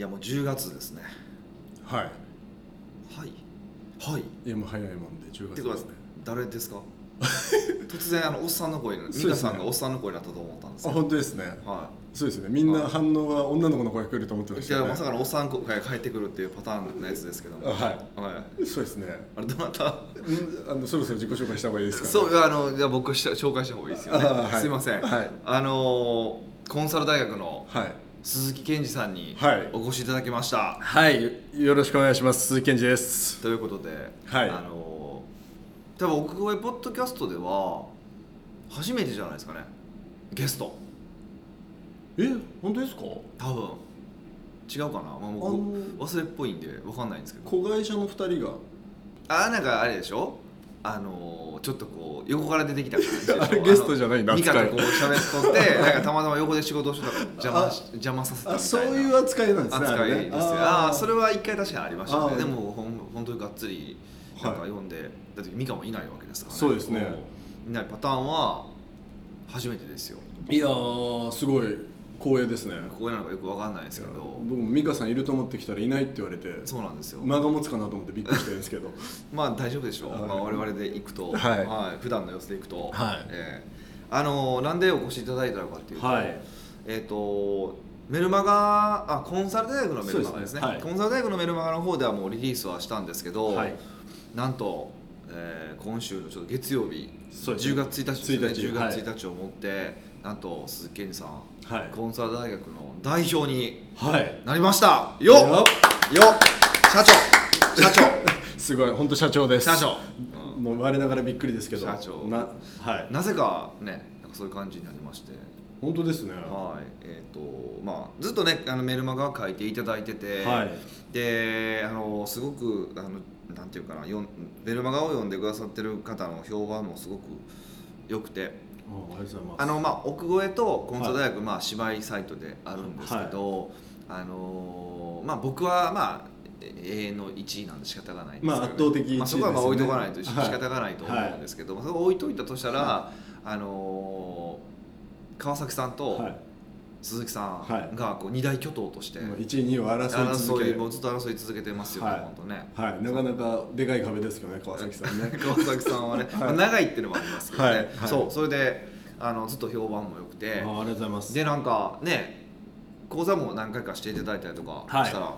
いやもう10月ですね。はい。はい。はい。いやもう早いもんで10てか月で。すね誰ですか？突然あのおっさんの声に美そうですね。香さんがおっさんの声になったと思ったんですあよ本当ですね。はそうですね。みんな反応は女の子の声が来ると思ってまいいしたよね。やまさかのおっさん声が返ってくるっていうパターンのやつですけども。あはい。はい。そうですね。あれどなた？ん あのそろそろ自己紹介した方がいいですか、ね、そうあのじゃあ僕し紹介した方がいいですよね、あはい。すいません、はい。あのコンサル大学のはい鈴木健二さんにはい。お越しいただきました、はい。よろしくお願いします。鈴木健二です。ということで、はい。あの多分奥越ポッドキャストでは初めてじゃないですかね。ゲスト。え本当ですか？多分。違うかな、まあ、もう忘れっぽいんで分かんないんですけど。子会社の2人が。あなんかあれでしょ？あのちょっとこう横から出てきた感じで ゲストじゃないんだミカとこう喋っとって なんかたまたま横で仕事をしてたから邪魔し 邪魔させたみあたいな。そういう扱いなんですね扱いですよ。ああーそれはは一回確かにありましたね。でもほん本当にがっつりなんか読んで、だってミカもいないわけですからね。そうですね。うんいないパターンは初めてですよ。いやーすごい光栄ですね。ここなのかよくわかんないですけど。僕も美香さんいると思ってきたらいないって言われてそうなんですよ。間が持つかなと思ってびっくりしてるんですけど。まあ大丈夫でしょう、はい。まあ、我々で行くと、はい。普段の様子で行くと、はい。えーあのなんでお越しいただいたのかっていうと、はい。えっ、とメルマガあコンサル大学のメルマガですね。ね。はい。コンサル大学のメルマガの方ではもうリリースはしたんですけど、はい。なんと、えー今週のちょっと月曜日、ね。10月1日ですね。1日。10はい。月1日をもって、なんと鈴木健二さん、はい。コンサル大学の代表にはい。なりました。よっ。よ。っよっ。社長。社長。すごい。本当社長です。社長、うん。もう我ながらびっくりですけど。社長。なはい。なぜかねなんかそういう感じになりまして。本当ですね。はい。えーとまあ、ずっとねあのメルマガ書いていただいてて、はい。であのすごくあのなんていうかなよんメルマガを読んでくださってる方の評判もすごく良くてあの、まあ、奥越えとコンサル大学、まあ、芝居サイトであるんですけど、あのまあ、僕はまあ永遠の1位なんで仕方がないんですけど、まあ圧倒的1位まあ、そこはまあ置いとかないと仕はい。方がないと思うんですけど、まあそこ置いといたとしたら、あの川崎さんとはい鈴木さはい。んがこう二大巨頭としてもう1位2位を争い続けもうずっと争い続けてますよね、はい。本当ね。はい。なかなかでかい壁ですけどね川崎さんね。川崎さんはね、はい。まあ長いっていうのもありますけどね、はい。はい。そうそれであのずっと評判も良くて。あありがとうございます。でなんかね講座も何回かしていただいたりとかはい。したら、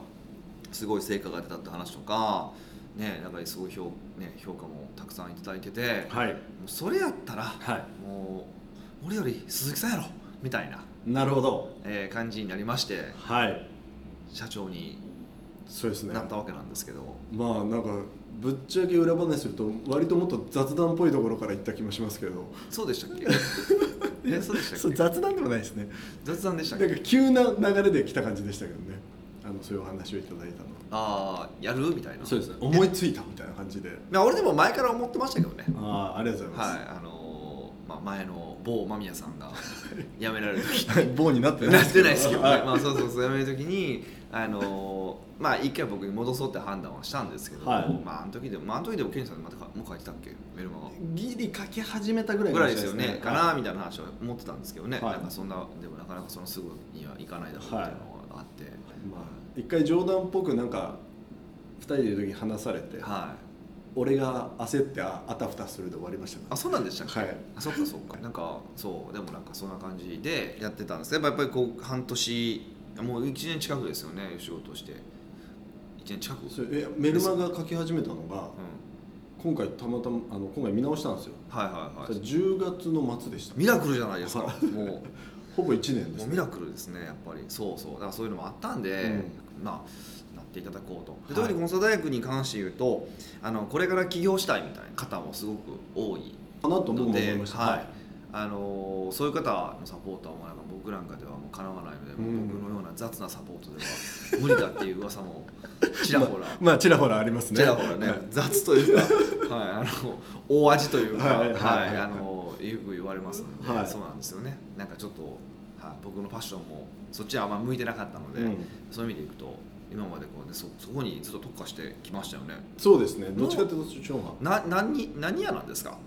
すごい成果が出たって話とかねなんかすごい評,、ね、評価もたくさんいただいてて、もうはいそれやったら、はい。もう俺より鈴木さんやろみたいな、なるほど。えー感じになりましてはい。社長にそうですね。なったわけなんですけど、まあなんかぶっちゃけ裏話すると割ともっと雑談っぽいところから言った気もしますけど。そうでしたっけ？えそうでしたそうっけ雑談でもないですね。雑談でしたっけ？なんか急な流れで来た感じでしたけどね。あのそういうお話をいただいたの。ああやる？みたいな。そうですね。思いついたみたいな感じで。まあ俺でも前から思ってましたけどね。ああありがとうございはいあのーまあ、前の某間宮さんが 辞められる時ます、棒になってないなってないですけど。ね、はい。まあ、そうそうそう辞める時にあのーまあ一回僕に戻そうって判断はしたんですけど、はい。まああの時でも、まあ、あの時でもケンジさんまたかもう書いてたっけ？メルマガ。ギリ書き始めたぐらいぐらいですよね、かなはみたいな話を思ってたんですけどね、はい。なんかそんなでもなかなかそのすぐにはいかないだろうっていうのがあって、い。まあ一回冗談っぽくなんか二人でいる時に話されて、はい俺が焦ってああたふたするで終わりましたね。あそうなんでしたっけ、はい。あそっかそっか。なんかそうでもなんかそんな感じでやってたんです。けどやっぱりこう半年もう1年近くですよね仕事して。1年近く？それえメルマガ書き始めたのがうん今回たまたまあの今回見直したんですよ、はいはいはい。10月の末でした。ミラクルじゃないですか。は もほぼ1年うです、もうミラクルですねやっぱり。そうそう。だからそういうのもあったんで、まあなっていただこうと。ではい特にコンサル大学に関して言うとあのこれから起業したいみたいな方もすごく多いかなと僕も思いました、はい。あのそういう方のサポートはもうなんか僕なんかではもうかなわないので、もううん。僕のような雑なサポートでは無理だっていう噂も ちらほら、まあちらほらありますね。ちらほらね、はい。雑というか、はい、あの大味というか、ははいい。はい。あのよく言われますので、はい。そうなんですよね。なんかちょっと、はい、僕のパッションもそっちはあんま向いてなかったので、うん。そういう意味でいくと今までこうねそそこにずっと特化してきましたよね。そうですね。どっちかというとそっちの方がな何何屋なんですか？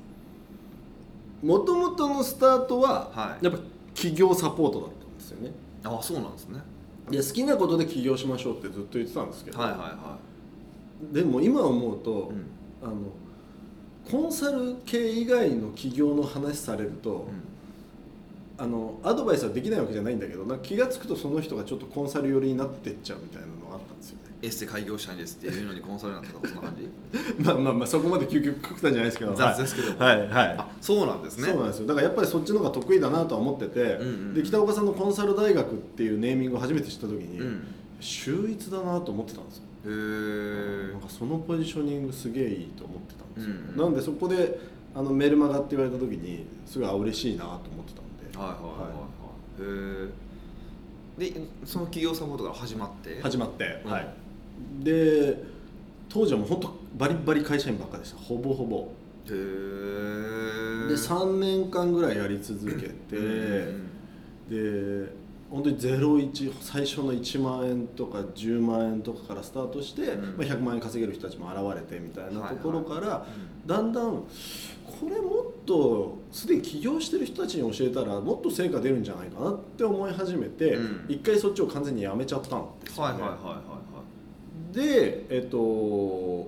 もともとのスタートは、はい。やっぱ企業サポートだったんですよね。あそうなんですね。で好きなことで起業しましょうってずっと言ってたんですけど、はいはいはでも今思うと、い、うん。あのコンサル系以外の起業の話されると、あのアドバイスはできないわけじゃないんだけどなんか気が付くとその人がちょっとコンサル寄りになってっちゃうみたいなのがあったんですよね。エステ開業したいんですっていうのにコンサルになったとかそんな感じ？まあまあまあそこまで究極極端じゃないですけど雑ですけど。もはいはい、はいあそうなんですね。そうなんですよ。だからやっぱりそっちの方が得意だなとは思ってて、うんうんで北岡さんのコンサル大学っていうネーミングを初めて知った時に、うん。秀逸だなと思ってたんですよ。へえなんかそのポジショニングすげえいいと思ってたんですよ、うんなんでそこであのメルマガって言われた時にすごいあ嬉しいなと思ってたんで、はいはいはいはい。へえでその企業サポートから始まって？始まって、うん。はい。で当時はもう本当バリバリ会社員ばっかでした。ほぼほぼ。へえで3年間ぐらいやり続けて、うんで本当に01最初の1万円とか10万円とかからスタートして、うん。まあ、100万円稼げる人たちも現れてみたいなところから、だんだんこれもっとすでに起業してる人たちに教えたらもっと成果出るんじゃないかなって思い始めて、うん。一回そっちを完全にやめちゃったんですよ、ね。はいはいはいはいでえっと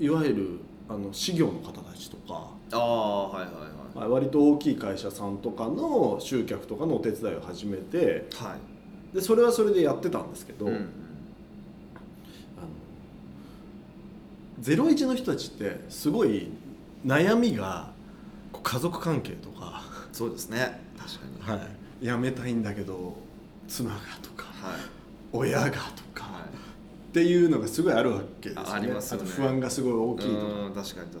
いわゆるあの事業の方たちとかはいああはいはいはい。まあ割と大きい会社さんとかの集客とかのお手伝いを始めてはい。でそれはそれでやってたんですけど、うんあの01の人たちってすごい悩みが家族関係とか、そうですね。確かに。はい、辞めたいんだけど妻がとかはい。親がとかはっていうのがすごいあるわけですよね。あありますよね。と不安がすごい大いきいとか。うん確かに確か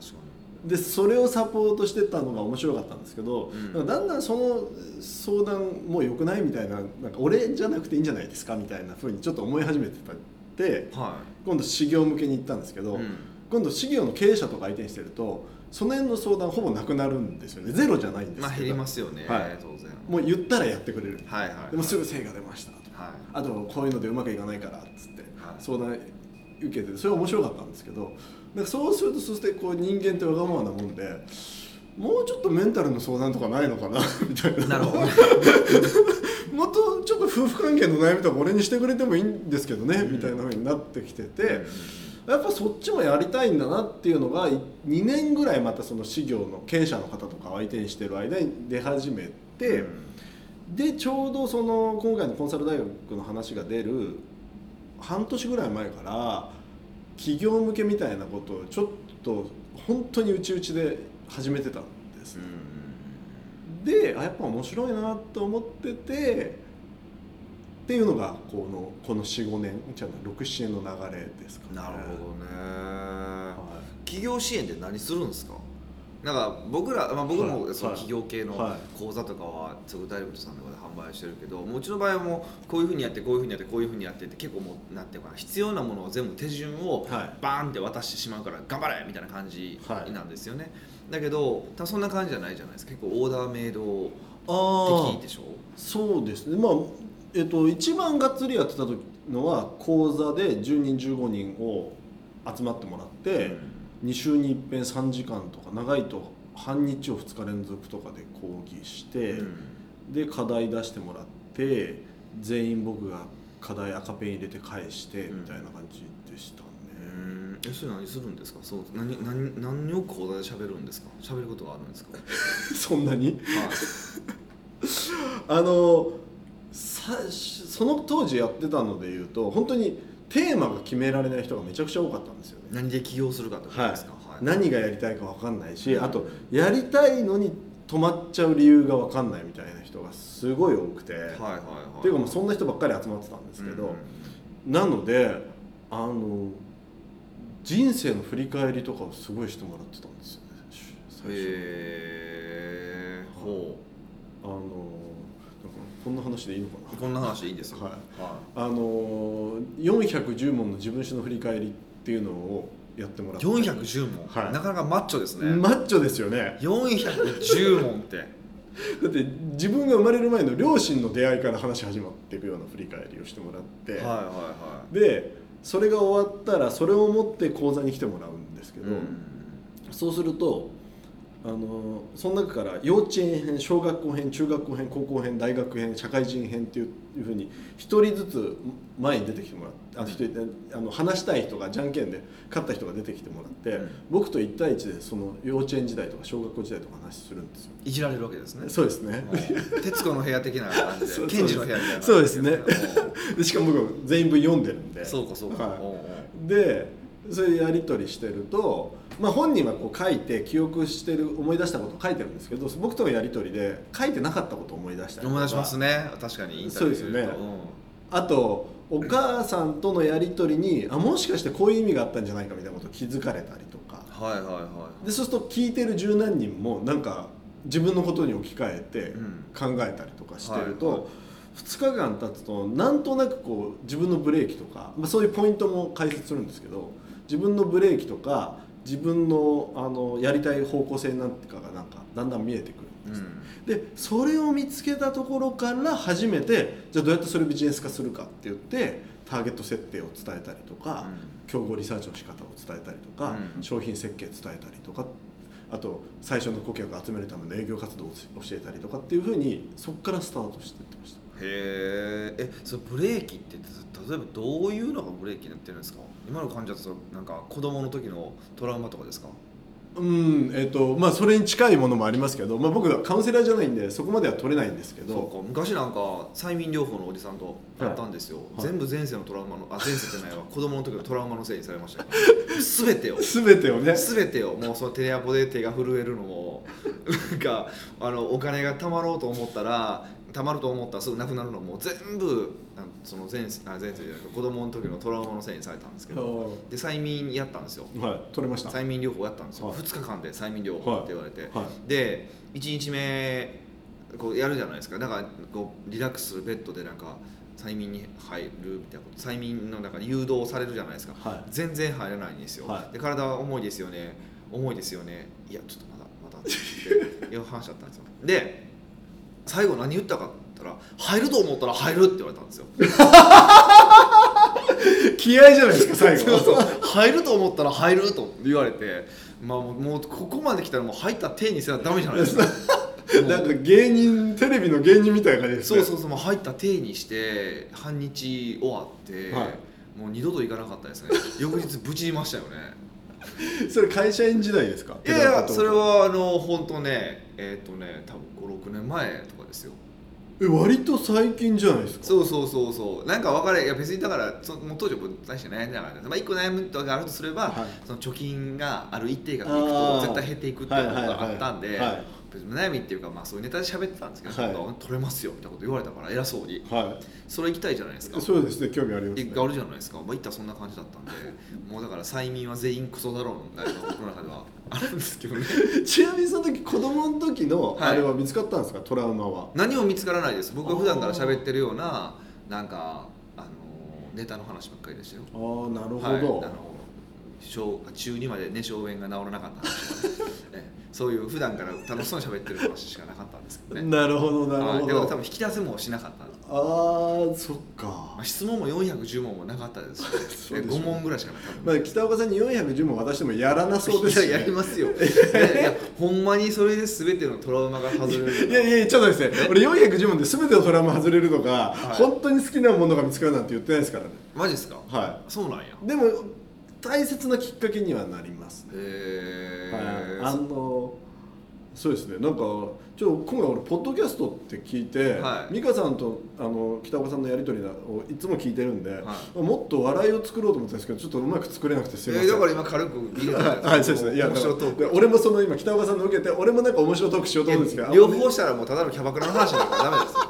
でそれをサポートしてったのが面白かったんですけど、うん。だんだんその相談もう良くないみたいななんか俺じゃなくていいんじゃないですか？みたいなふうにちょっと思い始めてたってには今度事業向けに行ったんですけど、いうん。今度事業の経営者とか相手にしてるとその辺の相談ほぼなくなるんですよね。ゼロじゃないんですけど、まあ減りますよね。はい。当然。もう言ったらやってくれる、はいはい。でもすぐ成果出ましたと。はい。あとこういうのでうまくいかないからっつってはい。相談受けてそれは面白かったんですけどなんかそうするとそしてこう人間ってわがままなもんでもうちょっとメンタルの相談とかないのかな みたいな。なるほど。ね もっとちょっと夫婦関係の悩みとか俺にしてくれてもいいんですけどね、みたいなふうになってきてて、やっぱそっちもやりたいんだなっていうのが2年ぐらいまたその事業の経営者の方とかを相手にしてる間に出始めて、でちょうどその今回のコンサル大学の話が出る半年ぐらい前から企業向けみたいなことをちょっと本当に内々で始めてたんです。であやっぱ面白いなと思っててっていうのがこのこの45年じゃあ67年の流れですかね。なるほどね。は企業支援って何するんですか？なんか僕ら、まあ、僕もそのはい。はい企業系のはい講座とかはつぐダイレクトさんとかで販売してるけどもううちの場合はもうこういうふうにやってこういうふうにやってこういうふうにやってって結構もうなんていうかな必要なものを全部手順をはい。バーンって渡してしまうから頑張れみたいな感じはいなんですよね、だけど多分そんな感じじゃないじゃないですか。結構オーダーメイドあ的でしょ？そうですね。まあえっと一番がっつりやってたのは講座で10人15人を集まってもらって、2週に一遍3時間とか長いと半日を2日連続とかで講義して、うん。で課題出してもらって全員僕が課題赤ペン入れて返してうん。みたいな感じでしたね、うん。えそれ何するんですか？そう何何何を講座で喋るんですか？喋ることがあるんですか？そんなに？はい。あのさその当時やってたのでいうと本当にテーマが決められない人がめちゃくちゃ多かったんですよね。何で起業するかってことですか、はい。何がやりたいか分かんないし、うん。あとやりたいのに止まっちゃう理由が分かんないみたいな人がすごい多くて、はいはいはい。っていうかもうそんな人ばっかり集まってたんですけど、なのであの人生の振り返りとかをすごいしてもらってたんですよね。最初。へえほあのなんかこんな話でいいのかうこんな話でいいんですよ。はい。はなあの410問の自分史の振り返りっていうのをやってもらって。410問、はい。なかなかマッチョですね、マッチョですよね。410問って。だって自分が生まれる前の両親の出会いから話始まっていくような振り返りをしてもらって、はいはいはでそれが終わったらそれを持って講座に来てもらうんですけい、ど、そうするとあのその中から幼稚園編小学校編中学校編高校編大学編社会人編っていうふうに一人ずつ前に出てきてもらってあの話したい人がじゃんけんで勝った人が出てきてもらって、うん。僕と1対1でその幼稚園時代とか小学校時代とか話するんですよ。いじられるわけですね。そうですね徹子の部屋的な感じで 検事の部屋みたいなそうで。すねしかも僕全員分読んでるんで。そうかそうか、はい。でそれでやり取りしてると、まあ、本人はこう書いて記憶してる思い出したことを書いてるんですけど僕とのやり取りで書いてなかったことを思い出したり思い出しますね。確かにそうですよね。あとお母さんとのやり取りにあもしかしてこういう意味があったんじゃないかみたいなことを気づかれたりとか。うんはいはいはい。でそうすると聞いてる十何人もなんか自分のことに置き換えてうん。考えたりとかしてると、はいはい。2日間経つとなんとなくこう自分のブレーキとか、まあ、そういうポイントも解説するんですけど自分のブレーキとか自分のあのやりたい方向性なんてかがなんかだんだん見えてくるんです、でそれを見つけたところから初めてじゃあどうやってそれをビジネス化するかって言ってターゲット設定を伝えたりとか、競合リサーチの仕方を伝えたりとか、うん。商品設計伝えたりとかあと最初の顧客を集めるための営業活動を教えたりとかっていうふうにそこからスタートしていってましたへええそのブレーキって例えばどういうのがブレーキになってるんですか？今の患者だとなんか子供の時のトラウマとかですか？うんえっ、とまあそれに近いものもありますけど、まあ、僕はカウンセラーじゃないんでそこまでは取れないんですけそうどか。昔なんか催眠療法のおじさんと会ったんですよ、はい。全部前世のトラウマのあ前世じゃないわ。子供の時のトラウマのせいにされました。か ら全てを全てをね。全てを。もうそのテレアポで手が震えるのも なんかあのお金が貯まろうと思ったら貯まると思ったらすぐなくなるのも全部あその前世あ前世じゃなくて子供の時のトラウマのせいにされたんですけどで催眠やったんですよ。はい。取れました催眠療法やったんですよ、はい。2日間で催眠療法って言われて、はい。で1日目こうやるじゃないですか。だからこうリラックスするベッドでなんか催眠に入るみたいなこと催眠の中に誘導されるじゃないですか、はい。全然入らないんですよ、はい。で体は重いですよね。重いですよね。いやちょっとまだまだって いう話だったんですよ。で最後何言ったかって言ったら入ると思ったら入るって言われたんですよ。気合いじゃないですか最後。そうそう。入ると思ったら入ると言われてまあもうここまで来たらもう入った手にせなダメじゃないですか。なんか芸人テレビの芸人みたいな感じですね。そうそうそうもう入った体にして半日終わって、はい。もう二度と行かなかったですね。翌日ブチりましたよね それ会社員時代ですか？いやいやそれはあの本当ねえっ、とね多分56年前とかですよ。え割と最近じゃないですか？そうそうそうそう。なんか分かれいや別にだからそもう当時僕大して悩んでなかった。まあ一個悩むことがあるとすれば、はい。その貯金がある一定額いくあとー。絶対減っていくっていうことがあったんで、はいはいはい別に悩みっていうかまあそういうネタで喋ってたんですけど、はい取れますよみたいなこと言われたから偉そうに。はそれ行きたいじゃないですか。いそうですね興味あります、ね、があるじゃないですか、まあ、行ったらそんな感じだったんでもうだから催眠は全員クソだろうみたいな僕の中では。あるんですけどね。ちなみにその時子供の時のはい。あれは見つかったんですか、トラウマは。何も見つからないです。僕は普段から喋ってるようななんかあのネタの話ばっかりでしたよ。ああなるほど、はい、あの小中2までね小便が治らなかった話。とかねえそういう普段から楽しそうに喋ってる話しかなかったんですけどね。なるほどなるほど、はいだから多分引き出せもしなかった。ああそっか。まあ、質問も410問もなかったです。し、そうでしょう5問ぐらいしかなかったまあ、北岡さんに410問渡してもやらなそうですし、いややりますよ。いやいやほんまにそれで全てのトラウマが外れるいやいやちょっとですね。俺410問で全てのトラウマ外れるのが、はい。本当に好きなものが見つかるなんて言ってないですからね。マジですか？はそうなんや。いでも大切なきっかけにはなりますね、へはい、あのそうですね。なんかちょ今回俺ポッドキャストって聞いて、はい。美香さんとあの北岡さんのやり取りをいつも聞いてるんで、はもっと笑いを作ろうと思ってたんですけどちょっとうまく作れなくてすいません、えーだから今軽く入れたはいはい。そうですね。いや面白トーで俺もその今北岡さんの受けて俺もなんか面白いトークしようと思うんですけど両方したらもうただのキャバクラの話だからダメですよ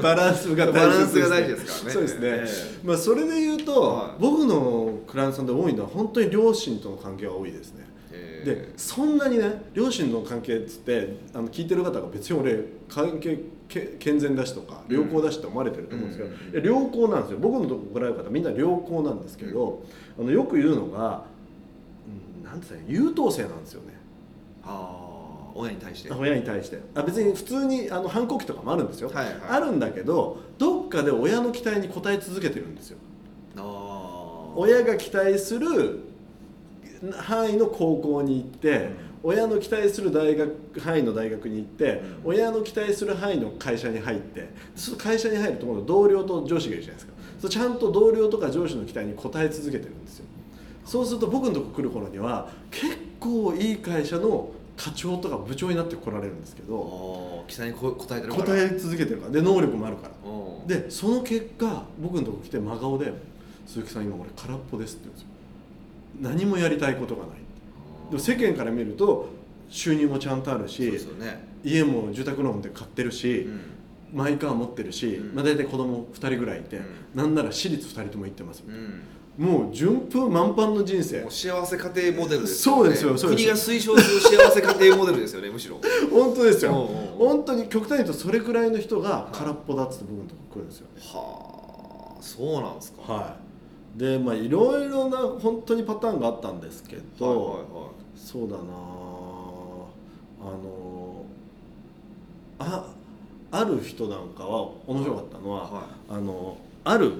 バランスが大切バランスが大事ですね。そうですね、えまあそれで言うと、はい。僕のクライアントさんで多いのは本当に両親との関係が多いですね。えーでそんなにね両親の関係っつってあの聞いてる方が別に俺関係け健全だしとか良好だしって思われてると思うんですけど、うん。いや良好なんですよ。僕のとこ来られる方みんな良好なんですけど、あのよく言うのが、うん、なんて言ったらいい優等生なんですよね。ああ親に対して。親に対して。あ別に普通にあの反抗期とかもあるんですよ、はいはい。あるんだけどどっかで親の期待に応え続けてるんですよ。親が期待する範囲の高校に行って、親の期待する大学範囲の大学に行って、うん。親の期待する範囲の会社に入ってその会社に入ると今度同僚と上司がいるじゃないですか。そうちゃんと同僚とか上司の期待に応え続けてるんですよ。そうすると僕のとこ来る頃には結構いい会社の課長とか部長になって来られるんですけどお期待にこ応えてるから。答え続けてるから。で能力もあるから。おでその結果僕のとこ来て真顔で「鈴木さん今俺空っぽです」って言うんですよ。何もやりたいことがない。でも世間から見ると収入もちゃんとあるしね。家も住宅ローンで買ってるし、うん。マイカー持ってるし、うん。まあ、大体子供2人ぐらいいて、うん。なんなら私立2人とも行ってます、うんもう順風満帆の人生。幸せ家庭モデルですそうですよ国が推奨する幸せ家庭モデルですよねむしろ。本当ですよ。おうおうおう本当に極端に言うとそれくらいの人が空っぽだっつって僕のとこ来るんですよね。はあそうなんですか。はい。でまあいろいろな本当にパターンがあったんですけど、はいはいはい。そうだなあ。のあある人なんかは面白かったのは、はあのある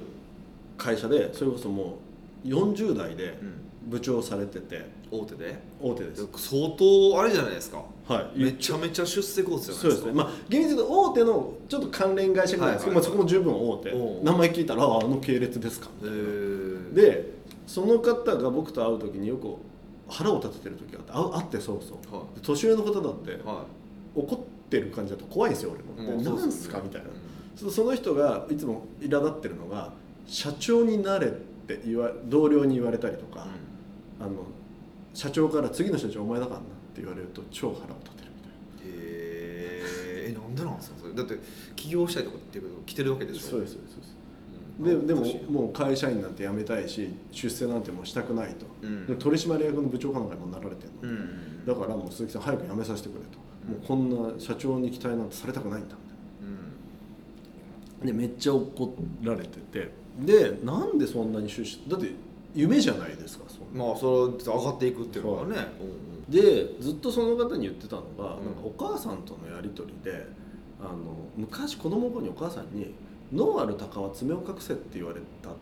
会社でそれこそもう40代でうん、部長されてて。大手で？大手です。相当あれじゃないですか。はい。めちゃめちゃ出世コースじゃないでか。そうですすね。まあ厳密に言うと大手のちょっと関連会社ぐらいですけど、はいはい。まあ、そこも十分大手。おう。名前聞いたらああの系列ですかへー。でその方が僕と会う時によく腹を立ててる時があって会会ってそうそう。は年上の方だってい。は怒ってる感じだと怖いんですよ俺も。いでなんすかみたいな。そその人がいつも苛立ってるのが社長になれって言わ同僚に言われたりとか、あの社長から次の社長お前だからなって言われると超腹を立てるみたいな。へー。えなんでなんですかそれ。だって起業したいとかっていうこと来てるわけでしょ。そうですそうですそうです。うん。ででももう会社員なんて辞めたいし出世なんてもうしたくないと、うん。で取締役の部長かなんかにもなられてるの、うん。だからもう鈴木さん早く辞めさせてくれと、もうこんな社長に期待なんてされたくないんだみたいな。うん。でめっちゃ怒られててでなんでそんなに出資だって夢じゃないですかそまあそれ上がっていくっていうのはね、でずっとその方に言ってたのが、うんなんかお母さんとのやり取りであの昔子供の頃にお母さんに「脳ある鷹は爪を隠せ」って言われたっ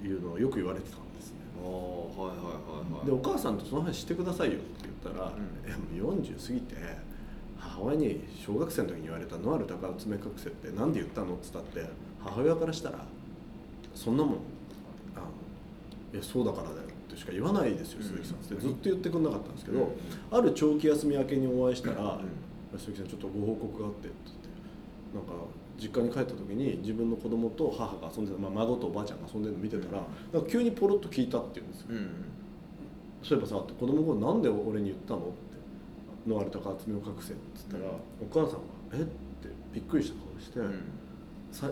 ていうのをよく言われてたんですね。うん、ああはいはいはいはい。でお母さんとその話してくださいよって言ったら「うん。もう40過ぎて母親に小学生の時に言われた「ノアル鷹を爪隠せ」ってなんで言ったの?」っつったって母親からしたら「そんなもんあのいやそうだからだよ」ってしか言わないですようん。鈴木さん。ってずっと言ってくれなかったんですけど、うん。ある長期休み明けにお会いしたらうん「鈴木さんちょっとご報告があって」って言ってなんか実家に帰った時に自分の子供と母が遊んでた、まあ、孫とおばあちゃんが遊んでるの見てたらなんか急にポロッと聞いたって言うんですよ。うんそういえばさって子供の頃なんで俺に言ったの？って「ノアルタか爪を隠せ」っつったら、うん。お母さんが「え？っ?」てびっくりした顔して、うん。さ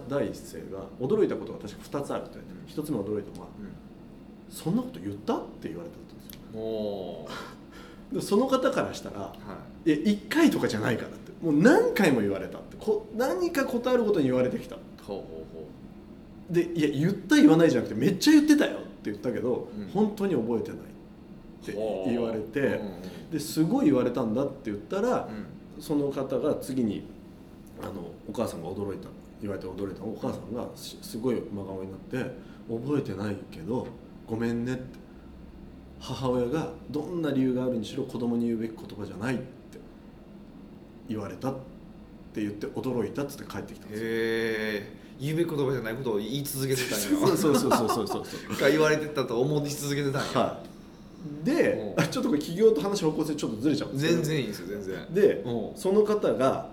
第一声が驚いたことが確か2つあるって言われて一つ目驚いたのは「そんなこと言った?」って言われたんですよ。その方からしたらはい。いや1回とかじゃないからって。もう何回も言われたって。こ何か答えることに言われてきた。ほうほうほでいや言った言わないじゃなくてめっちゃ言ってたよって言ったけど、うん。本当に覚えてないってう言われて、うんうん。ですごい言われたんだって言ったら、うん。その方が次にあのお母さんが驚いた言われて驚いたの。お母さんがしすごい真顔になって「覚えてないけどごめんね」って。母親がどんな理由があるにしろ子供に言うべき言葉じゃないって。言われたって言って驚いたっつって帰ってきたんですよ。言うべき言葉じゃないことを言い続けてたんや。そうそうそうそうそうそうが言われてたと思い続けてたんや、はい、でちょっとこれ企業と話方向性ちょっとずれちゃうんですけど。全然いいんですよ全然。でうん。その方が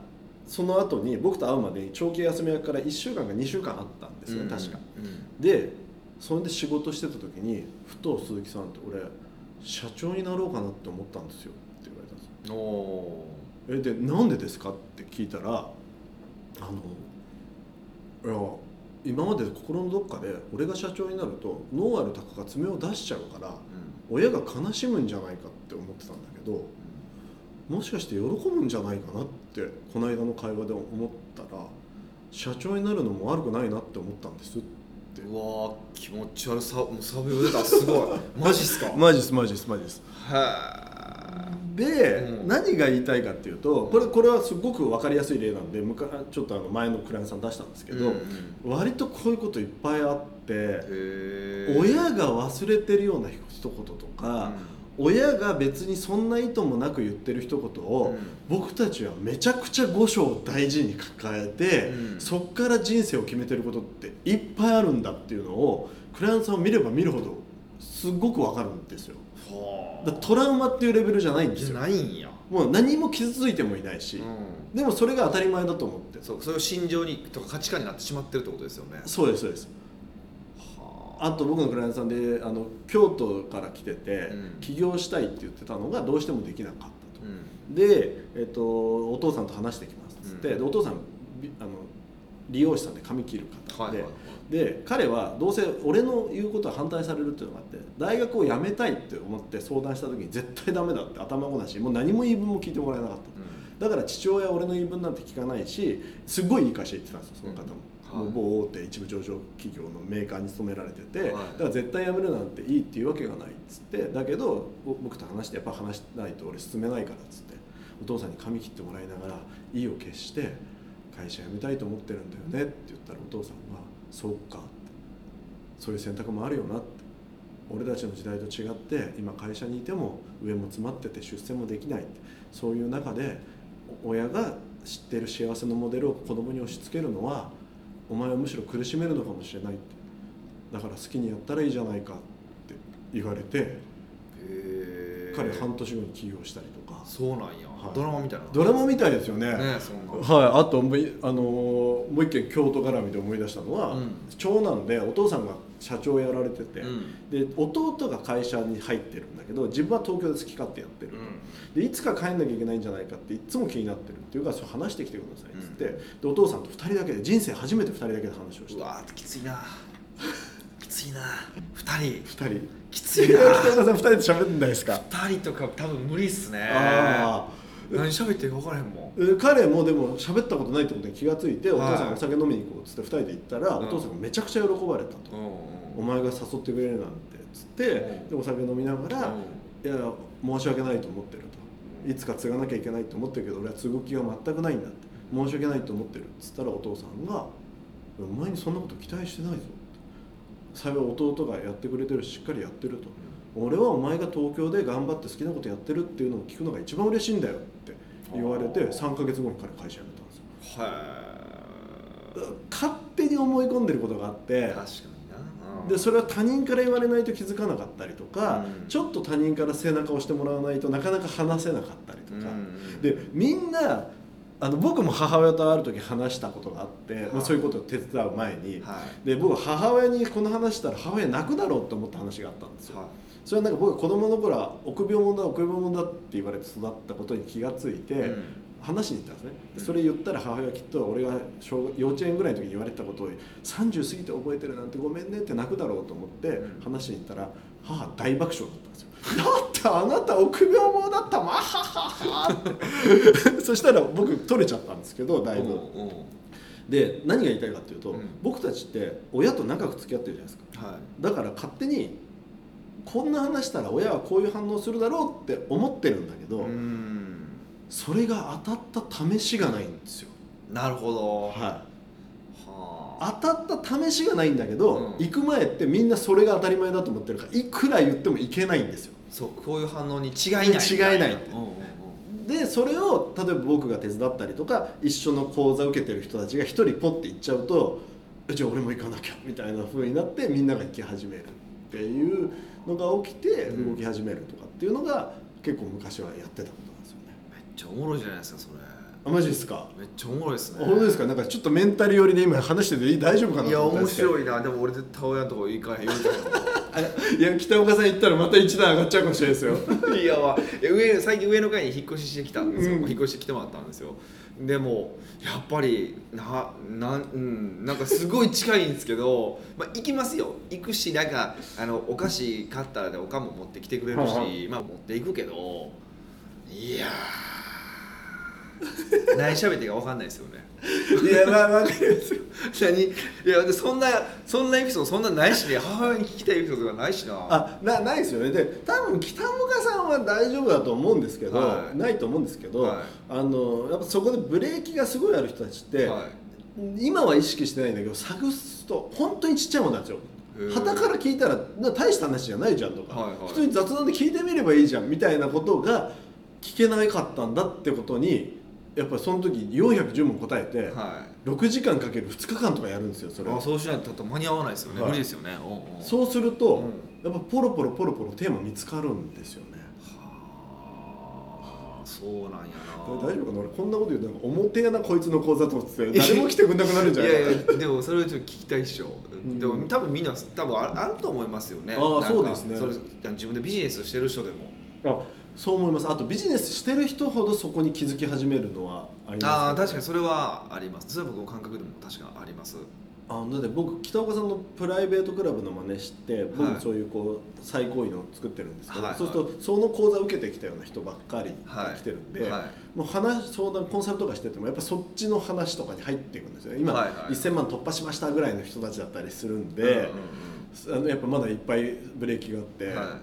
その後に僕と会うまでに長期休み明けから1週間か2週間あったんですね、うん。確か。うん。でそれで仕事してた時にふと鈴木さんって俺社長になろうかなって思ったんですよって言われたんですよ。おえでなんでですかって聞いたらあのいや今まで心のどっかで俺が社長になるとノーアルタカが爪を出しちゃうから親が悲しむんじゃないかって思ってたんだけどもしかして喜ぶんじゃないかなってこの間の会話で思ったら社長になるのも悪くないなって思ったんですって。うわー気持ち悪さもうサビが出た。すごい。マジっすか？マジですマジですマジです。はで、うん。何が言いたいかっていうとこれこれはすごく分かりやすい例なんでちょっとあの前のクライアントさん出したんですけど、うん割とこういうこといっぱいあって親が忘れてるような一言とか、親が別にそんな意図もなく言ってる一言を、僕たちはめちゃくちゃ五章を大事に抱えて、うん。そっから人生を決めてることっていっぱいあるんだっていうのをクライアントさんを見れば見るほどすっごくわかるんですよ。はだトラウマっていうレベルじゃないんですじゃよないんや、もう何も傷ついてもいないし、うでもそれが当たり前だと思って。ん、そうそれを心情にとか価値観になってしまってるってことですよね。そうですそうです。はあと僕のクライアントさんであの京都から来てて、うん。起業したいって言ってたのがどうしてもできなかったと、うん。で、えっと、お父さんと話してきますっつって、うん。でお父さんびあの理容師さんで髪切る方で,、はいはいはい。で彼はどうせ俺の言うことは反対されるっていうのがあって大学を辞めたいって思って相談した時に絶対ダメだって頭ごなしもう何も言い分も聞いてもらえなかっただから父親は俺の言い分なんて聞かないしすごいいい会社行ってたんですよその方も、某大手一部上場企業のメーカーに勤められてて、はい。だから絶対辞めるなんていいっていうわけがないっつってだけどぼ僕と話してやっぱ話しないと俺進めないからっつってお父さんに髪切ってもらいながら意を決して会社辞めたいと思ってるんだよねって言ったらお父さんが「そうか」ってそういう選択もあるよなって。俺たちの時代と違って今会社にいても上も詰まってて出世もできないってそういう中でお親が知ってる幸せのモデルを子供に押し付けるのはお前はむしろ苦しめるのかもしれないって。だから好きにやったらいいじゃないかって言われて彼半年後に起業したりとか。そうなんや、はい。ドラマみたいな。ドラマみたいですよね。ねはい、あともういあのーもう一件京都絡みで思い出したのは、うん。長男でお父さんが社長をやられてて、うん。で弟が会社に入ってるんだけど自分は東京で好き勝手やってる、でいつか帰んなきゃいけないんじゃないかっていつも気になってるっていうからそれ話してきてくださいっつって、でお父さんと2人だけで人生初めて2人だけで話をして。うわーきついな。きついな。二人。2人。きついな。北岡さん2人で喋んないですか、二人とか多分無理っすね。ああ何喋ってるか分からへんもん。え彼もでも喋ったことないってことに気がついてお父さんはいお酒飲みに行こうっつって2人で行ったら、うん。お父さんがめちゃくちゃ喜ばれたと、うんお前が誘ってくれるなんてっつって、うん。でお酒飲みながら、うん。いや申し訳ないと思ってると。いつか継がなきゃいけないと思ってるけど俺は継ぐ気が全くないんだって。申し訳ないと思ってるっつったらお父さんが「お前にそんなこと期待してないぞ」って。幸い弟がやってくれてるししっかりやってると俺はお前が東京で頑張って好きなことやってるっていうのを聞くのが一番嬉しいんだよって言われてあー。3ヶ月後に彼会社辞めたんですよ。は勝手に思い込んでることがあってい確かにな。うんでそれは他人から言われないと気づかなかったりとか、うん。ちょっと他人から背中を押してもらわないとなかなか話せなかったりとか、うんでみんなあの僕も母親とある時話したことがあって、まあ、そういうことを手伝う前に、はい。で僕は母親にこの話したら母親泣くだろうと思った話があったんですよ、はそれはなんか僕が子供の頃は臆病者だ臆病者だって言われて育ったことに気がついて、話しに行ったんですね。うん。それ言ったら母親はきっと俺が小学幼稚園ぐらいの時に言われてたことを30過ぎて覚えてるなんてごめんねって泣くだろうと思ってうん。話しに行ったら母大爆笑だったんですよだってあなた臆病者だったわはははって。そしたら僕取れちゃったんですけどだいぶ。うんうん。で何が言いたいかっていうと、うん。僕たちって親と長く付き合ってるじゃないですか。はい。だから勝手にこんな話したら親はこういう反応するだろうって思ってるんだけど、うん。それが当たった試しがないんですよ。なるほど。はい。はあ。当たった試しがないんだけど、うん。行く前ってみんなそれが当たり前だと思ってるからいくら言ってもいけないんですよ。そうこういう反応に違いない。違いない。ってうんうんうん。でそれを例えば僕が手伝ったりとか一緒の講座を受けてる人たちが一人ポッて行っちゃうとえじゃあ俺も行かなきゃみたいな風になってみんなが行き始めるっていうのが起きてうん。動き始めるとかっていうのが結構昔はやってたことなんですよね。めっちゃおもろいじゃないですかそれ。あマジですか？めっちゃおもろいですね。本当ですか？なんかちょっとメンタル寄りで今話してて大丈夫かないや面白いな。でも俺絶対親のとこ行かへん言うていや北岡さん行ったらまた一段上がっちゃうかもしれないですよ。いやわいや上最近上の階に引っ越ししてきたんですよ、うん。引っ越してきてもらったんですよでもやっぱりななん,、うん、なんかすごい近いんですけど、まあ、行きますよ。行くしなんかあのお菓子買ったらねおかんも持ってきてくれるし、はいはい。まあ持っていくけどいやー。何喋っていいか分かんないですよねいやまあわかりますよ何？いやでそんなそんなエピソードそんなないしね。母親に聞きたいエピソードがないしな。あなないですよね。で多分北岡さんは大丈夫だと思うんですけど、はい。ないと思うんですけど、はい。あのやっぱそこでブレーキがすごいある人たちって、はい。今は意識してないんだけど探すと本当にちっちゃいものなんですよ。へえ旗から聞いたらな大した話じゃないじゃんとか、はいはい。人に雑談で聞いてみればいいじゃんみたいなことが聞けなかったんだってことにやっぱりその時410問答えて、はい。6時間かける2日間とかやるんですよそれ。あそうしないと多分間に合わないですよね、はい。無理ですよね。おうおう。そうすると、うん。やっぱポロポロポロポロテーマ見つかるんですよね。はあそうなんやな。大丈夫かな？俺こんなこと言うとなんか表やなこいつの講座と思って誰も来てくんなくなるんじゃないかいやいやでもそれはちょっと聞きたいっしょ、ん。でも多分みんな多分ああると思いますよね。あーなんかそうですね。それ自分でビジネスしてる人でも。あそう思います。あとビジネスしてる人ほどそこに気づき始めるのはあります、ね、ああ確かにそれはあります。それは僕の感覚でも確かあります。あだって僕北岡さんのプライベートクラブの真似して僕はい。そういうこう最高位のを作ってるんですけど、はい。そうするとその講座を受けてきたような人ばっかりが来てるんで、はい。もう話相談コンサルとかしててもやっぱそっちの話とかに入っていくんですよね。今、はいはい。1000万突破しましたぐらいの人たちだったりするんで、うんうんあのやっぱまだいっぱいブレーキがあって、は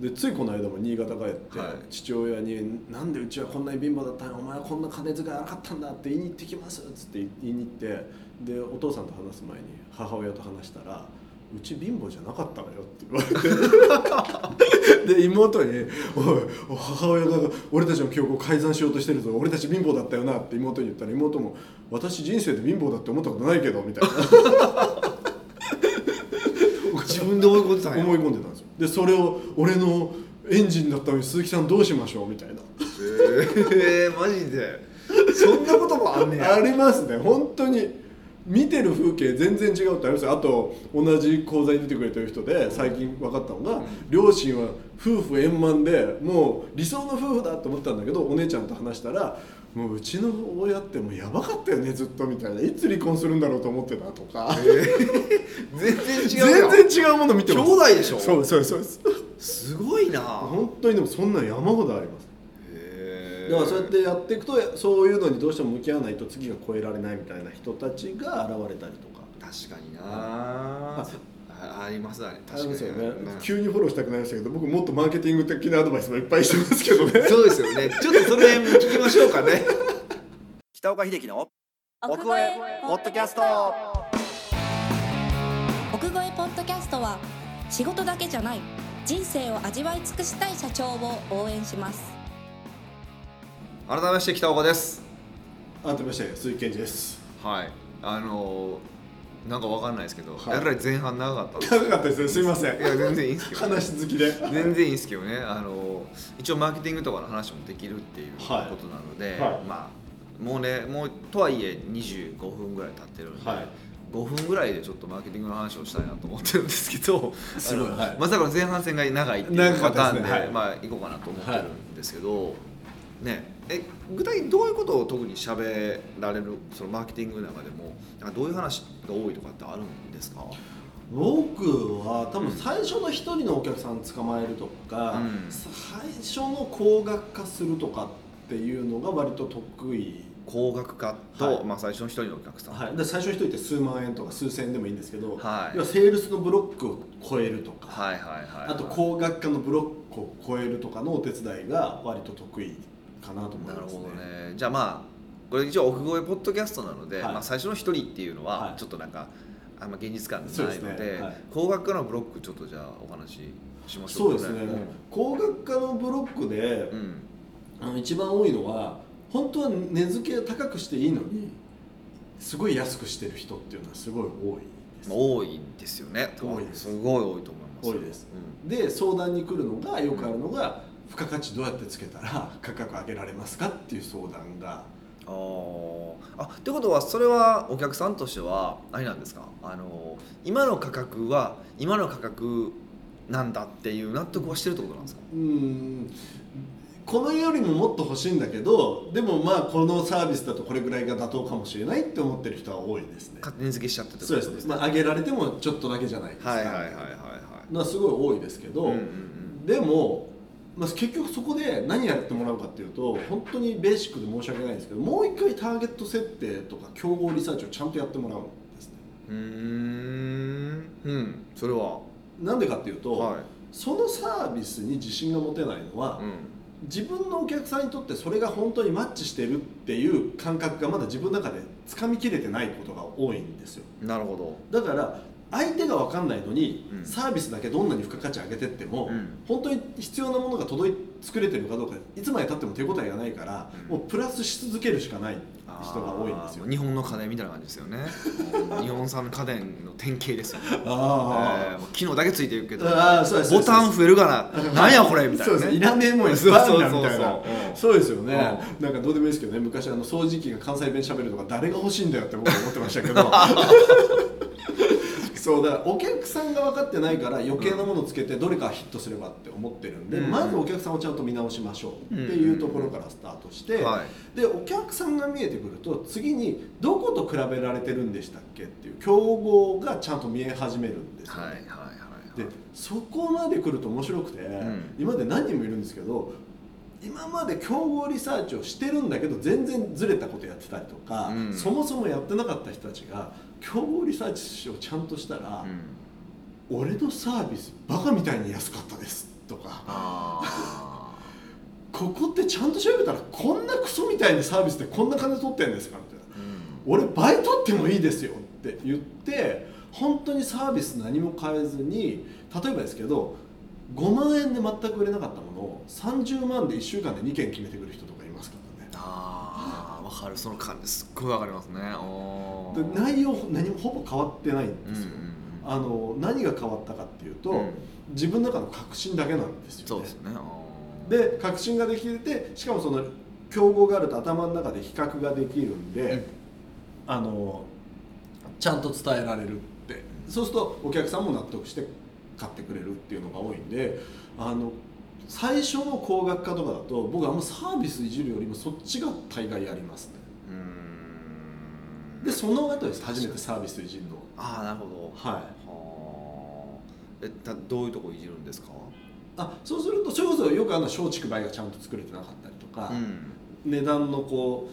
でついこの間も新潟帰って、はい。父親に「なんでうちはこんなに貧乏だったんやお前はこんな金遣い荒かったんだ」って言いに行ってきますっつって言いに行ってでお父さんと話す前に母親と話したら「うち貧乏じゃなかったわよ」って言われて。で妹に「おいお母親が俺たちの記憶を改ざんしようとしてるぞ。俺たち貧乏だったよな」って妹に言ったら妹も「私人生で貧乏だって思ったことないけど」みたいな。自分で思い込んでたんや。思い込んでたんですよ。でそれを俺のエンジンだったのに鈴木さんどうしましょうみたいな。えー、マジで。そんなこともあんねや。ありますね。本当に。見てる風景全然違うってありますよ。あと同じ講座に出てくれてる人で最近分かったのが、両親は夫婦円満でもう理想の夫婦だと思ったんだけどお姉ちゃんと話したらもううちの親ってもうやばかったよねずっとみたいな。いつ離婚するんだろうと思ってたとか、全然違う全然違うもの見てます。兄弟でしょ？そうそうそうですすごいな。本当にでもそんなん山ほどあります。だからそうやってやっていくとそういうのにどうしても向き合わないと次が超えられないみたいな人たちが現れたりとか。確かになあありますありありますよね。うん。急にフォローしたくなりましたけど僕もっとマーケティング的なアドバイスもいっぱいしてますけどね。そうですよね。ちょっとそれ聞きましょうかね。北岡秀樹の奥越えポッドキャスト。奥越えポッドキャストは仕事だけじゃない人生を味わい尽くしたい社長を応援します。改めまして北岡です。改めまして鈴木健二です。はい。あのーなんかわかんないですけど、はい。やられ前半長かったです長かったですねすいません。いや全然いいんですけど、話好きで。全然いいんですけどね。あの一応マーケティングとかの話もできるっていうことはいなので、はい。まあもうねもうとはいえ25分ぐらい経ってるんで、はい。5分ぐらいでちょっとマーケティングの話をしたいなと思ってるんですけどすごい。はい。まさかの前半戦が長いっていうパターンでね。はい。まあ行こうかなと思ってるんですけど、ねえ具体的にどういうことを特に喋られるそのマーケティングの中でもなんかどういう話が多いとかってあるんですか？僕は多分最初の一人のお客さん捕まえるとか、うん。最初の高額化するとかっていうのが割と得意。高額化と、はい。まあ、最初の一人のお客さん、はい、で最初の人って数万円とか数千円でもいいんですけど、はい。要はセールスのブロックを超えるとか、はいはいはい。あと高額化のブロックを超えるとかのお手伝いが割と得意かなと思いますね。なるほどね。じゃあまあこれ一応奥越えポッドキャストなので、はい。まあ、最初の一人っていうのははい。ちょっとなんかあんま現実感ないのでね。はい。高額化のブロックちょっとじゃあお話ししましょかそううですね、高額化のブロックで、うん、うんあの一番多いのは本当は値付け高くしていいのにすごい安くしてる人っていうのはすごい多いです。まあ、多いですよね。多いです。すごい多いと思います多いです。で相談に来るのがよくあるのが、付加価値どうやってつけたら 価格上げられますかっていう相談が。あー。あってことはそれはお客さんとしてはあれなんですか？あの今の価格は今の価格なんだっていう納得はしてるってことなんですか？うーん。このよりももっと欲しいんだけどでもまあこのサービスだとこれぐらいが妥当かもしれないって思ってる人は多いですね。勝手に付けしちゃってってこそうでとですすね。ねまあ、上げられてもちょっとだけじゃないですか。はいはいはいはいはい。すごい多いですけど、うんうんうん。でも、まあ、結局そこで何やってもらうかっていうと本当にベーシックで申し訳ないんですけどもう一回ターゲット設定とか競合リサーチをちゃんとやってもらうんですね。うーん。うん。それは。なんでかっていうと、はい。そのサービスに自信が持てないのは、うん。自分のお客さんにとってそれが本当にマッチしてるっていう感覚がまだ自分の中でつかみきれてないことが多いんですよなるほだから相手が分かんないのに、うん。サービスだけどんなに付加価値上げてっても、うん。本当に必要なものが届い作れてるかどうかいつまでたっても手応えがないから、うん。もうプラスし続けるしかない人が多いんですよ。日本の家電みたいな感じですよね。う ん日本産の家電の典型ですよね。あえーもう機能だけついてるけどボタン増えるかななんやこれみたいなね。そうですいらねえもんいっぱいあるなみたいなそうそうそうそうですよね。なんかどうでもいいですけどね。昔あの掃除機が関西弁しゃべるとか誰が欲しいんだよって僕は思ってましたけど そうだからお客さんが分かってないから余計なものつけてどれかヒットすればって思ってるんで、うん。まずお客さんをちゃんと見直しましょうっていうところからスタートして、はい。でお客さんが見えてくると次にどこと比べられてるんでしたっけっていう競合がちゃんと見え始めるんですよね、はいはいはいでそこまで来ると面白くて、ん。今まで何人もいるんですけど今まで競合リサーチをしてるんだけど全然ずれたことやってたりとか、うん。そもそもやってなかった人たちが競合リサーチをちゃんとしたら、うん。俺のサービスバカみたいに安かったですとか。あ ここってちゃんと調べたらこんなクソみたいにサービスでこんな金取ってんですかみたいな。ーうん。俺倍取ってもいいですよって言って本当にサービス何も変えずに例えばですけど5万円で全く売れなかったものを30万で1週間で2件決めてくる人とかいますからねああ分かるその感じすっごい分かりますね。で内容何もほぼ変わってないんうんですよ、うん。あの何が変わったかっていうと、うん。自分の中の確信だけなんですよ、ね、そうですね。確信ができててしかもその競合があると頭の中で比較ができるんで、うん。あのちゃんと伝えられるって。そうするとお客さんも納得して買ってくれるっていうのが多いんであの最初の高額化とかだと僕はあんまサービスいじるよりもそっちが大概やりますね。でその後です。初めてサービスいじるのああなるほど。はい。はあえたどういうとこいじるんですか？あそうするとそれこそよくあの松竹梅がちゃんと作れてなかったりとか、うん。値段のこう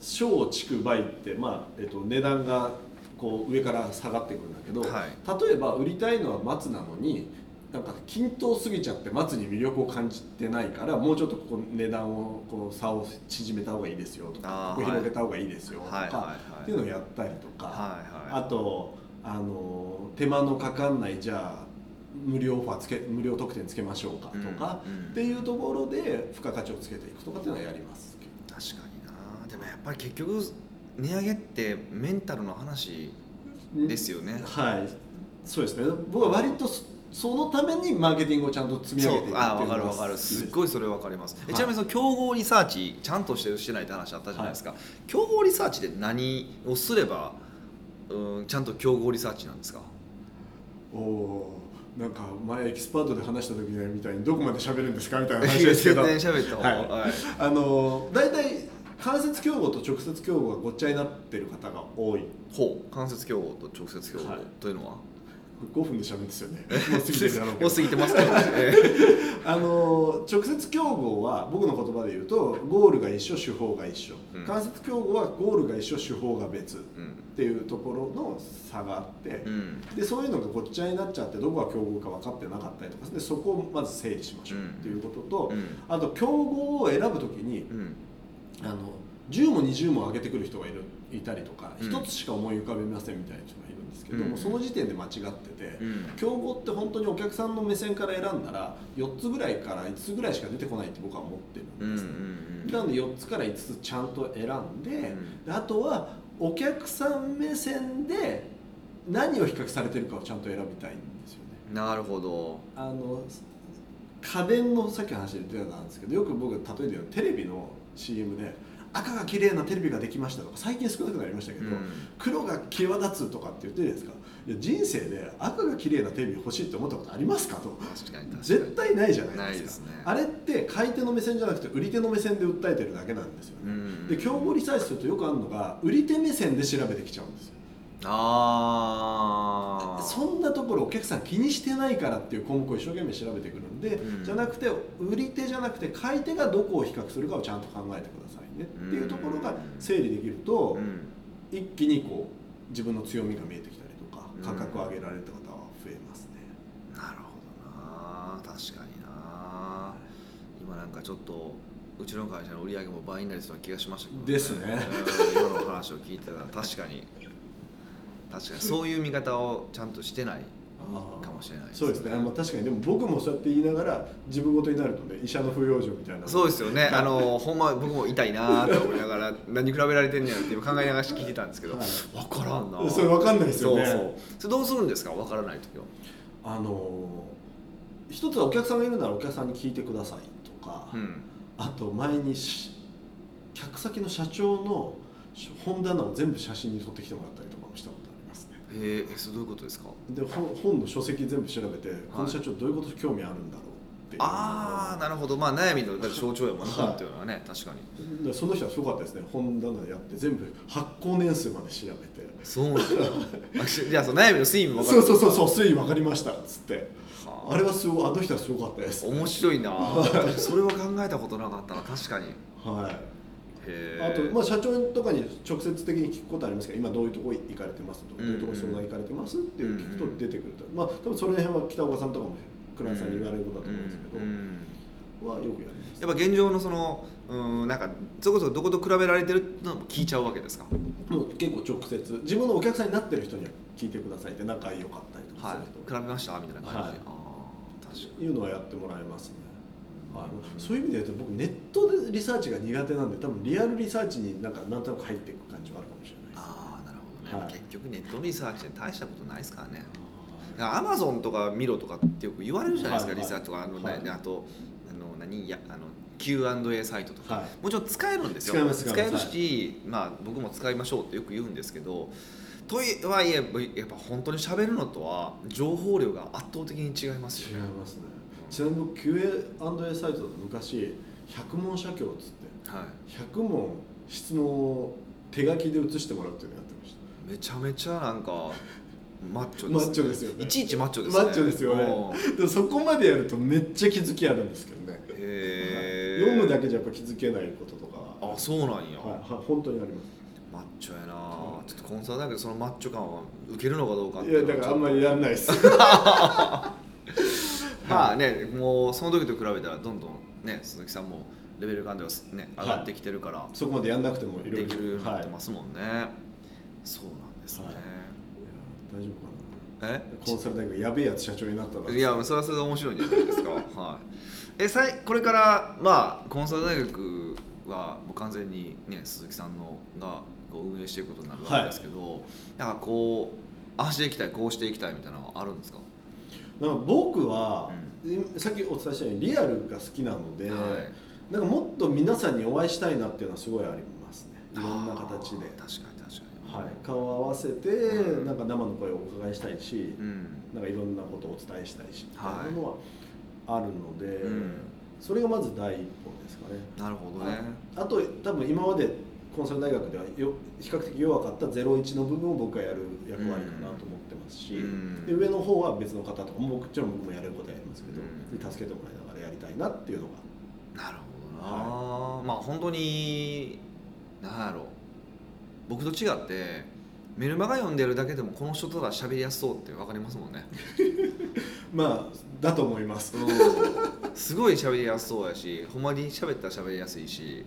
小竹梅って、まあえっと、値段がこう上から下がってくるんだけど、はい。例えば売りたいのは松なのになんか均等すぎちゃって松に魅力を感じてないからもうちょっとここ値段をこう差を縮めた方がいいですよとかここ広げた方がいいですよとか、っていうのをやったりとか、はいはい。あとあの手間のかかんないじゃあ無料オファーつけ無料特典つけましょうかとか、うんうん。っていうところで付加価値をつけていくとかっていうのはやります確かにな。でもやっぱり結局値上げってメンタルの話ですよね。はいそうですね。僕は割とそそのためにマーケティングをちゃんと積み上げていくっていうあ分のがかる分かる。すすっごいそれ分かります、えはい。ちなみにその競合リサーチちゃんとしてるしてないって話あったじゃないですか、競合リサーチで何をすればうんちゃんと競合リサーチなんですか？おおーなんか前エキスパートで話した時みたいにどこまで喋るんですかみたいな話ですけど。全然喋った方がはい。はい。あの大体間接競合と直接競合がごっちゃになってる方が多い。ほう間接競合と直接競合はいというのは、5分で喋るんですよね。もう過ぎてもう過ぎてますけど。ね、えあの直接競合は僕の言葉で言うとゴールが一緒手法が一緒、うん。間接競合はゴールが一緒手法が別。っーうん。ていうところの差があって、うん。でそういうのがごっちゃになっちゃってどこが競合か分かってなかったりとかでそこをまず整理しましょう。っていうことと、うん。あと競合を選ぶときにうん。あの10も20も上げてくる人がいるいたりとかうん。一、つしか思い浮かべませんみたいな人がけども、うん。その時点で間違ってて。うん。競合って本当にお客さんの目線から選んだら4つぐらいから5つぐらいしか出てこないって僕は思ってるんです、うんなので4つから5つちゃんと選んで,、ん。であとはお客さん目線で何を比較されてるかをちゃんと選びたいんですよね。なるほど。あの家電のさっきの話で出てたんですけどよく僕例えてるのはテレビの CM で赤が綺麗なテレビができましたとか最近少なくなりましたけど、うん。黒が際立つとかって言ってるじゃないですか。いや人生で赤が綺麗なテレビ欲しいって思ったことありますかと。絶対ないじゃないですか。ね。あれって買い手の目線じゃなくて売り手の目線で訴えてるだけなんですよね、うん。で競合リサーチするとよくあるのが売り手目線で調べてきちゃうんですよああそんなところお客さん気にしてないからっていう項目を一生懸命調べてくるんで、うん。じゃなくて売り手じゃなくて買い手がどこを比較するかをちゃんと考えてくださいねっていうところが整理できると、うん。一気にこう自分の強みが見えてきたりとかうん。価格を上げられた方は増えますね、なるほどな。確かにな。今なんかちょっとうちの会社の売り上げも倍になりそうな気がしましたけど、ですね。うん。今の話を聞いてたら確かに確かに。そういう見方をちゃんとしてないかもしれないそうですね、まあ、確かに。でも僕もそうやって言いながら自分ごとになるとね医者の不養生みたいな。そうですよね。あのほんま僕も痛いなと思いながら 何比べられてんねやろって今考えながら聞いてたんですけど、はい。分からんなそれ分かんないですよね。そうそう。それどうするんですか？分からない時は。あのー一つはお客さんがいるならお客さんに聞いてくださいとか、うん。あと前にし客先の社長の本棚を全部写真に撮ってきてもらったりへえそれどういうことですか？でで本本の書籍全部調べて、この社長どういうこと興味あるんだろうっていう。ああなるほど。まあ悩みの象徴やもんねはい本っていうのはね確かに。でその人はすごかったですね。本棚やって全部発行年数まで調べて。そうなん じゃあその悩みの推移も分かる。そうそうそうそう推移分かりましたっつって。はあ。あれはすごいあの人はすごかったです。面白いな。それは考えたことなかったな確かに。はいあと、まあ、社長とかに直接的に聞くことありますけど今どういうところ行かれてますどういうとこ相談行かれてますっていう聞くと出てくると、まあ多分その辺は北岡さんとかもクライアントさんに言われることだと思うんですけど、はよくやります。やっぱ現状のそのうんなんかそれこそどこと比べられてるのも聞いちゃうわけですか？もう結構直接。自分のお客さんになってる人には聞いてくださいって仲良かったりとかはいすると、比べましたみたいな感じ。で、はい。ああ確かいうのはやってもらえますね、はい、そういう意味で言うと僕ネットでリサーチが苦手なんで多分リアルリサーチになんかなんとなく入っていく感じはあるかもしれないです。ああなるほどね、はい。結局ネットリサーチで大したことないですからね。アマゾンとか見ろとかってよく言われるじゃないですか、はい。はいリサーチとかあの、はい。ねあとあの何やあの Q&A サイトとか、はいもちろん使えるんですよ。使えます使ええるし、まあ、僕も使いましょうってよく言うんですけどとはいえやっぱ本当に喋るのとは情報量が圧倒的に違います違いよね。ますねちなみに僕 Q&A サイトだと昔100問写経っつってはい。100問質問を手書きで写してもらうっていうのをやってましめちゃめちゃなんか マッチョマですッチョですよね。いちいちマッチョですね。マッチョですよね。でもそこまでやるとめっちゃ気づきあるんですけどね。へー。読むだけじゃやっぱ気づけないこととかは。あそうなんや、はい、はい、本当にありまマッチョやな。ちょっとコンサルだけどそのマッチョ感は受けるのかどうかってすいやだからあんまりやんないです まあねもうその時と比べたらどんどんね鈴木さんもレベル感ではね上がってきてるから、そこまでやんなくてもいろいろできるようになはいってますもんね、そうなんですね、はい。大丈夫かな。えコンサル大学やべえやつ社長になったないやそれはそれで面白いんじゃないですか。はい。えさいこれからまあコンサル大学はもう完全にね鈴木さんのが運営していくことになるわけですけど、なんかこうああしていきたいこうしていきたいみたいなのはあるんですか？なんか僕は、さっきお伝えしたようにリアルが好きなので、はい。なんかもっと皆さんにお会いしたいなっていうのはすごいありますね。いろんな形で、確かに確かに。はい、顔を合わせて、うん。なんか生の声をお伺いしたいし、うん。なんかいろんなことをお伝えしたいしみたはいいなのはあるので、うん。それがまず第一歩ですかね。なるほどね、あと多分今までコンサル大学ではよ比較的弱かった01の部分を僕がやる役割かなと思ってますし、うん。で上の方は別の方とかももちろん僕もやれることはやりますけど、助けてもらいながらやりたいなっていうのが。なるほどな、まあ本当になんやろ。僕と違ってメルマガ読んでるだけでもこの人とは喋りやすそうって分かりますもんね、まあだと思います。すごい喋りやすそうやしほんまに喋ったら喋りやすいし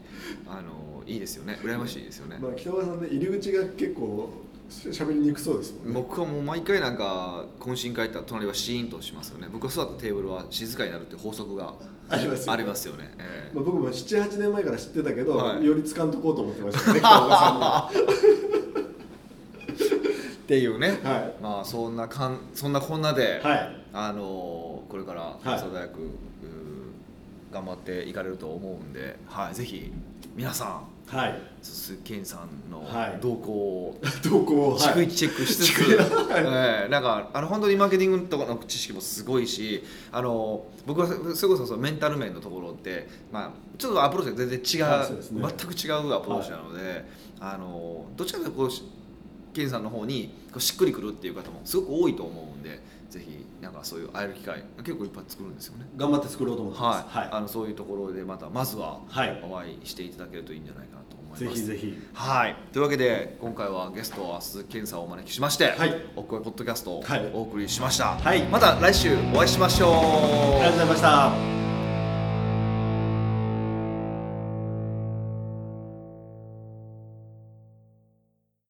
あのいいですよね。羨ましいですよね、まあ、北川さんね入り口が結構喋りにくそうですもんね。僕はもう毎回なんか懇親会行ったら隣はシーンとしますよね。僕が座ったテーブルは静かになるっていう法則がありますよね。ありますよね、ええ。まあ、僕も78年前から知ってたけど、はい。よりつかんとこうと思ってましたね北川さ っていうね、は。はい。まあそんなかんそんなこんなで、はい。あのこれからい。関西大学、うー頑張っていかれると思うんで、はい、ぜひ皆さんはい。鈴木健さんのはい。動向を。逐一チェックしつつ、はいええなんかあの本当にマーケティングとかの知識もすごいしあの僕はそれこそそのメンタル面のところって、まあ、ちょっとアプローチが全然違う,、はいね。全く違うアプローチなので、あのどっちかというとこうし健さんの方にこうしっくりくるっていう方もすごく多いと思うんでぜひなんかそういう会える機会結構いっぱい作るんですよね。頑張って作ろうと思ってます。はい。あのそういうところでまたまずははい。お会いしていただけるといいんじゃないかな。と思います。ぜひぜひ。はい、というわけで今回はゲストは鈴木健さんをお招きしまして、はい。お声ポッドキャストをはい。お送りしました、はい。また来週お会いしましょう。ありがとうございました。